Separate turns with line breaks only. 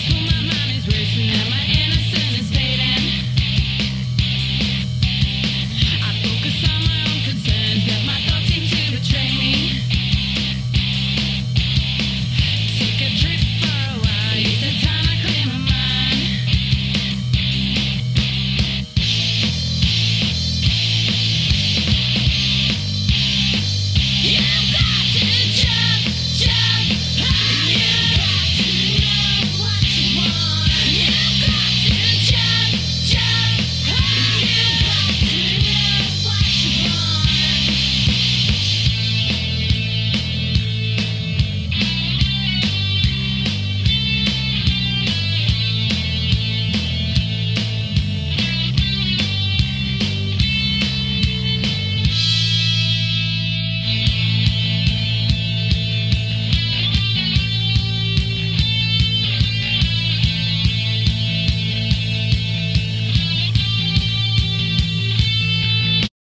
Christmas.